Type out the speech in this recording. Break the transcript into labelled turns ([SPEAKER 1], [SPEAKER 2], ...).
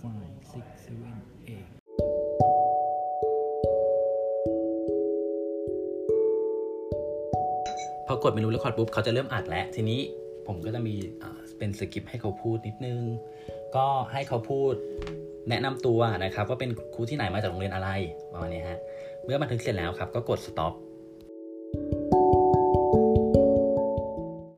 [SPEAKER 1] five six seven eight
[SPEAKER 2] พอกดเมนูเรคคอร์ดปุ๊บเขาจะเริ่มอัดแล้ว ทีนี้ผมก็จะมีเป็นสคริปให้เขาพูดนิดนึง ก็ให้เขาพูดแนะนำตัวนะครับว่าเป็นครูที่ไหนมาจากโรงเรียนอะไรประมาณนี้ฮะ เมื่อบันทึกเสร็จแล้วครับ ก็กด stop